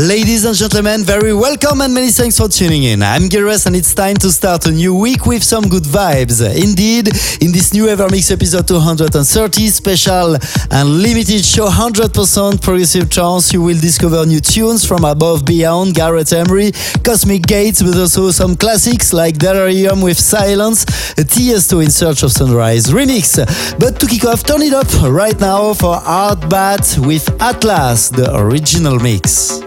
Ladies and gentlemen, very welcome and many thanks for tuning in. I'm Gires and it's time to start a new week with some good vibes. Indeed, in this new Evermix episode 230 special and limited show 100% progressive trance, you will discover new tunes from above beyond Gareth Emery, Cosmic Gates, but also some classics like Delerium with Silence, a Tiesto in Search of Sunrise remix. But to kick off, turn it up right now for ARTBAT with Atlas, the original mix.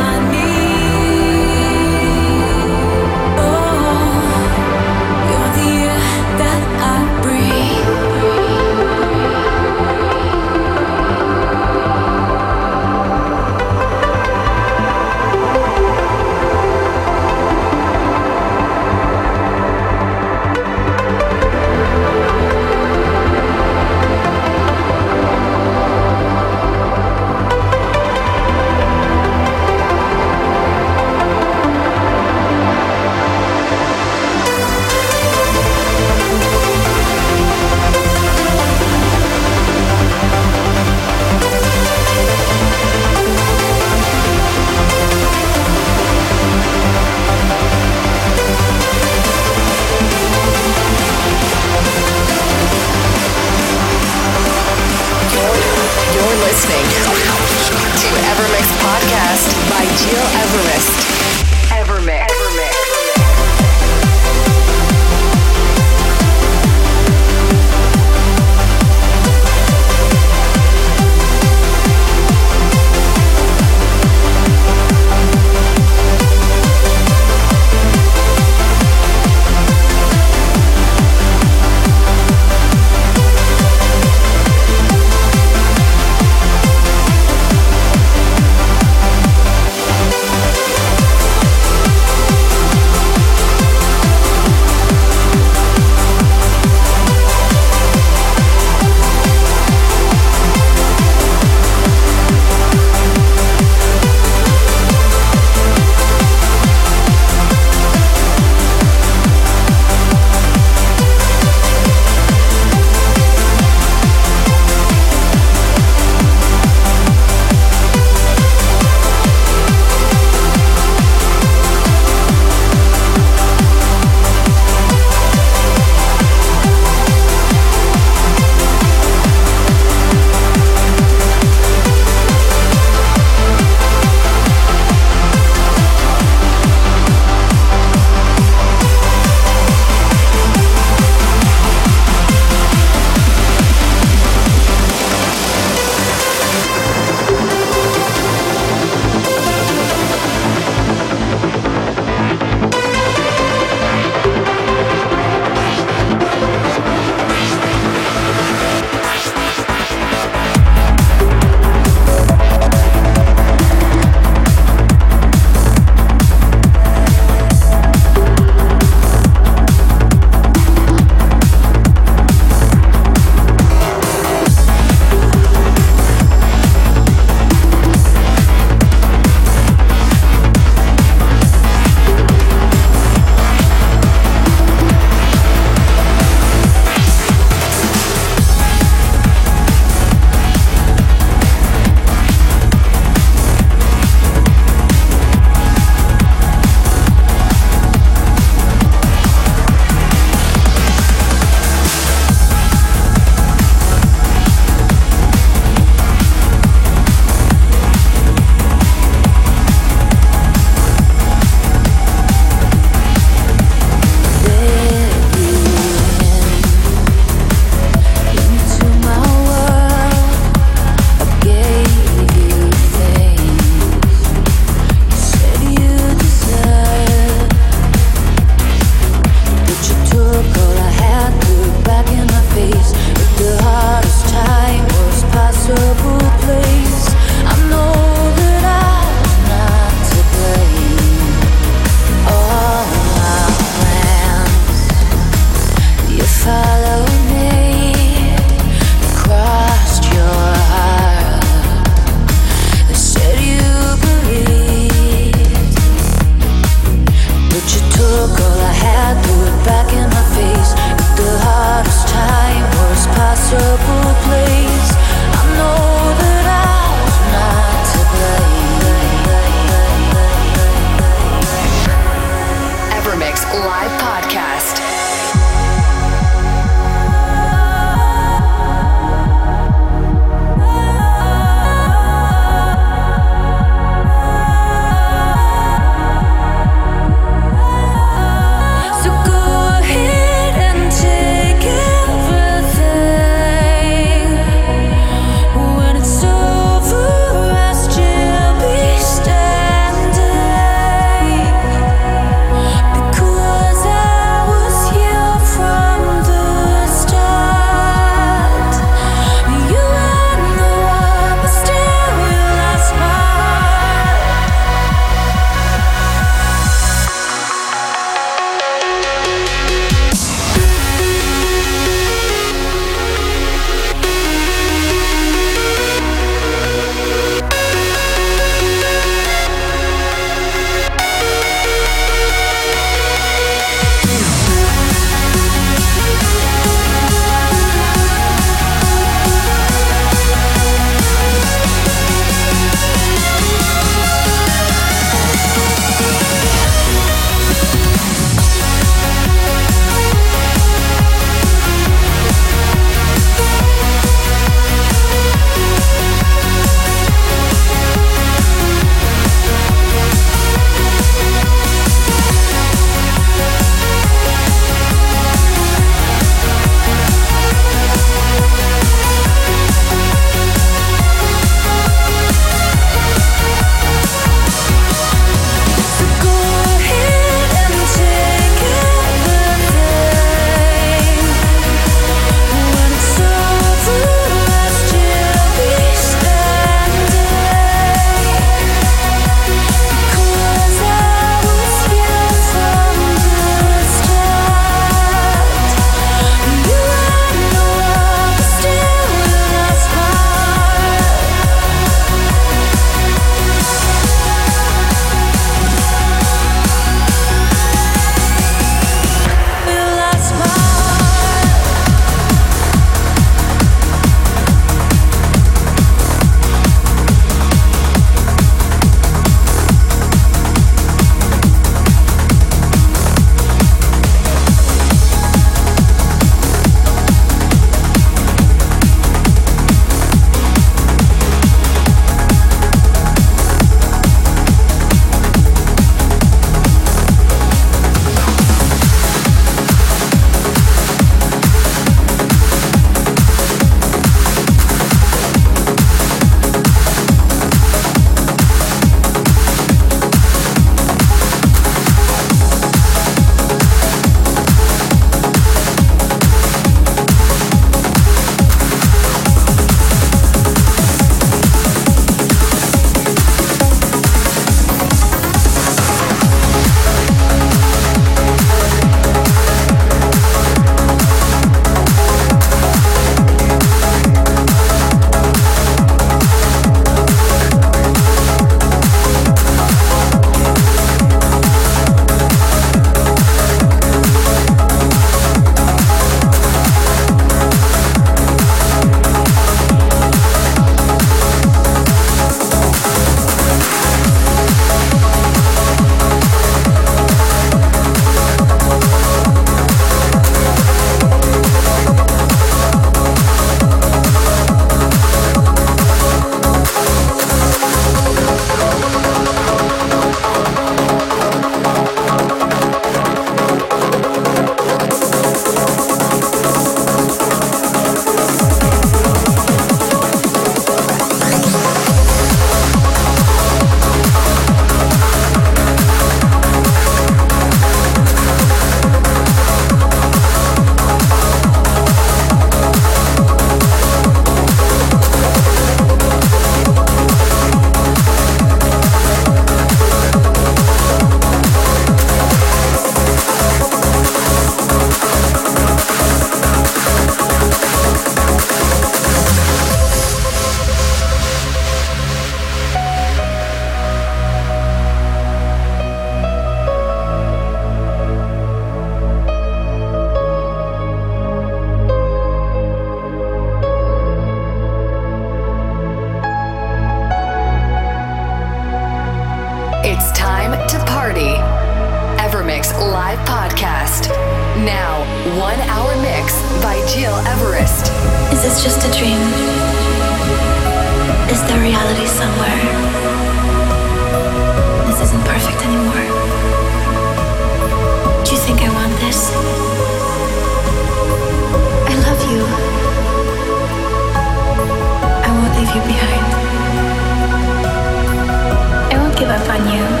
Up on you.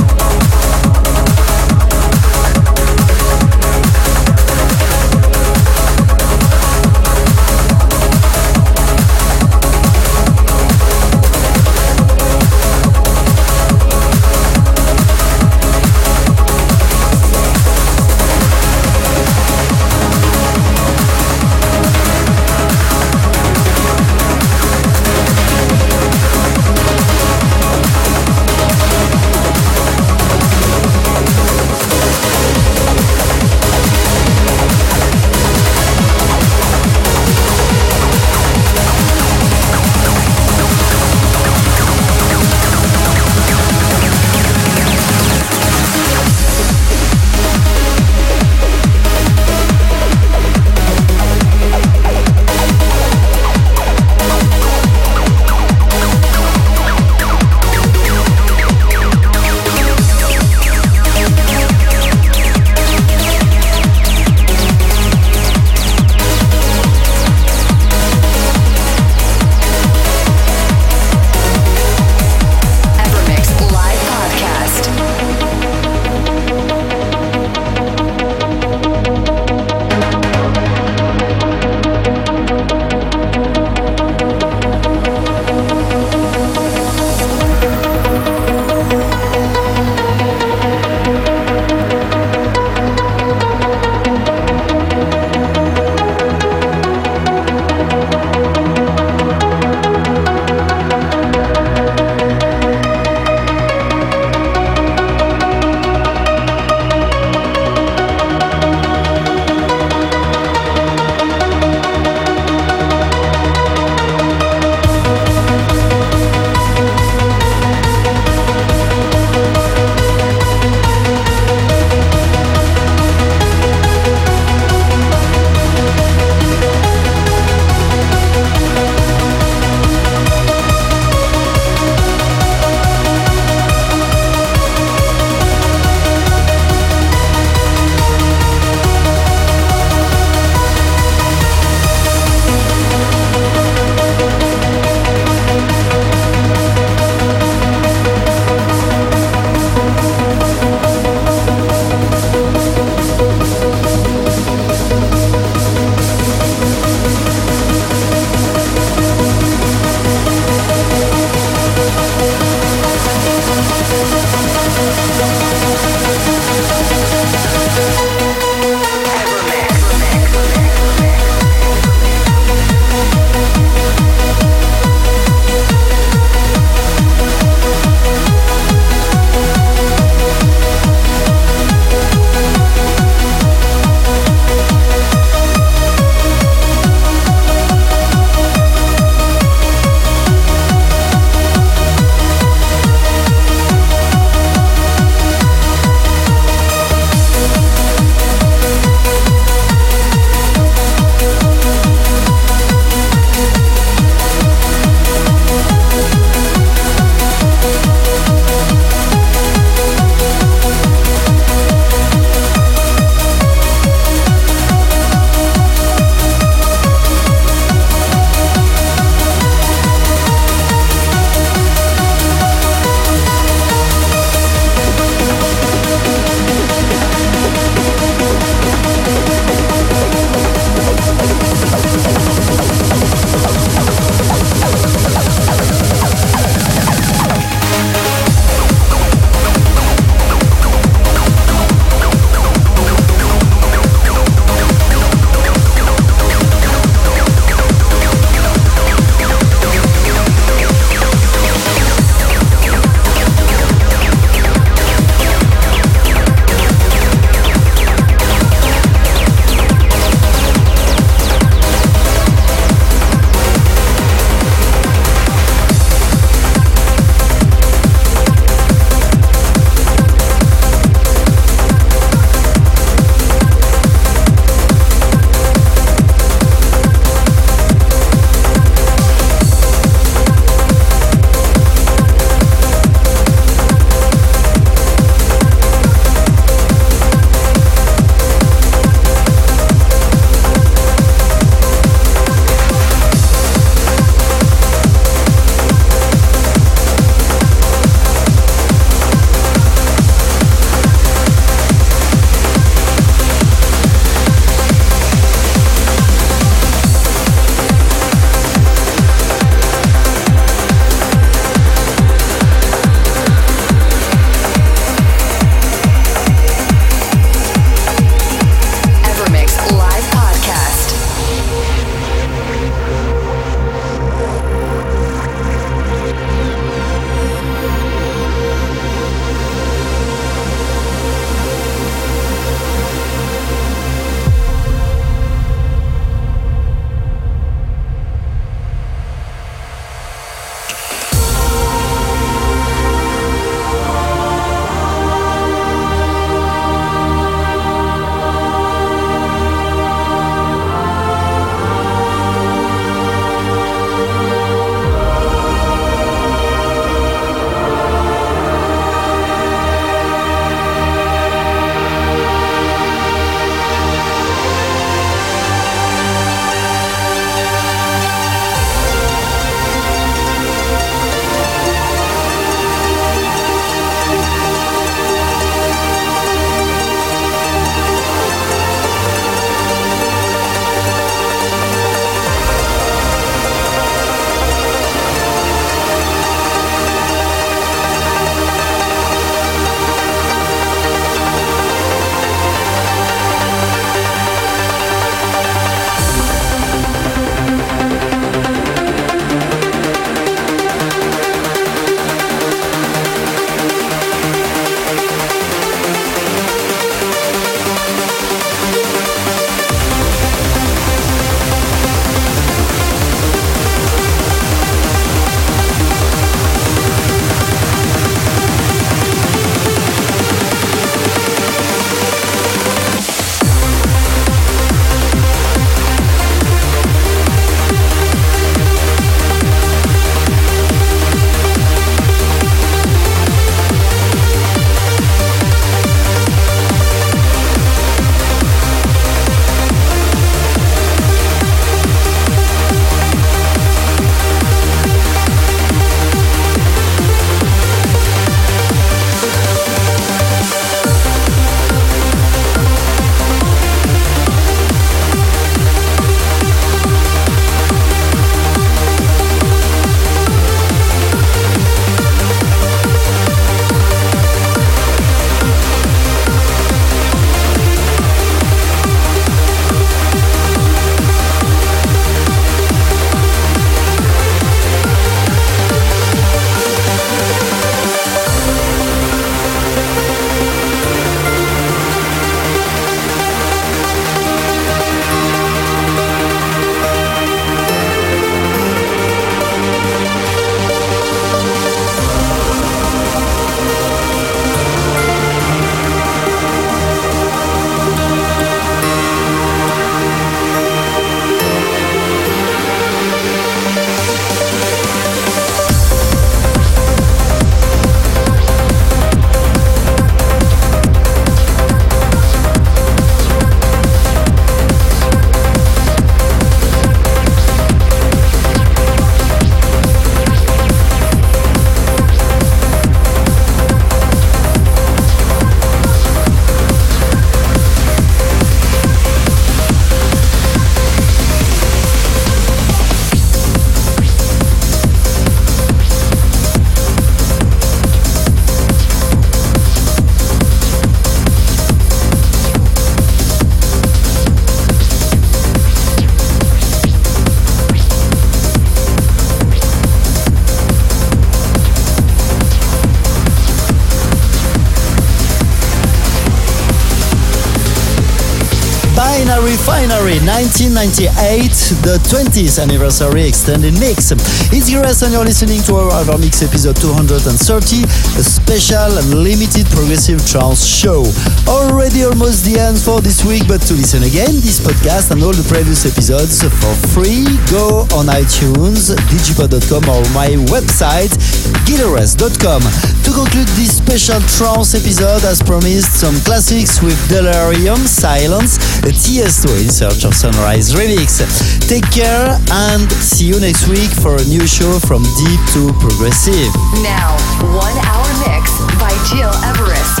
Refinery Finery 1998, the 20th anniversary extended mix. It's Gires and you're listening to our EverMix episode 230, a special and limited progressive trance show. Already almost the end for this week, but to listen again, this podcast and all the previous episodes for free, go on iTunes, digipod.com or my website, gileverest.com. To conclude this special trance episode, as promised, some classics with Delerium, Silence, a Tiesto in Search of Sunrise remix. Take care and see you next week for a new show from deep to progressive. Now, one hour mix by Gil Everest.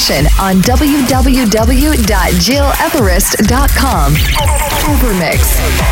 Information on www.gileverest.com. Evermix.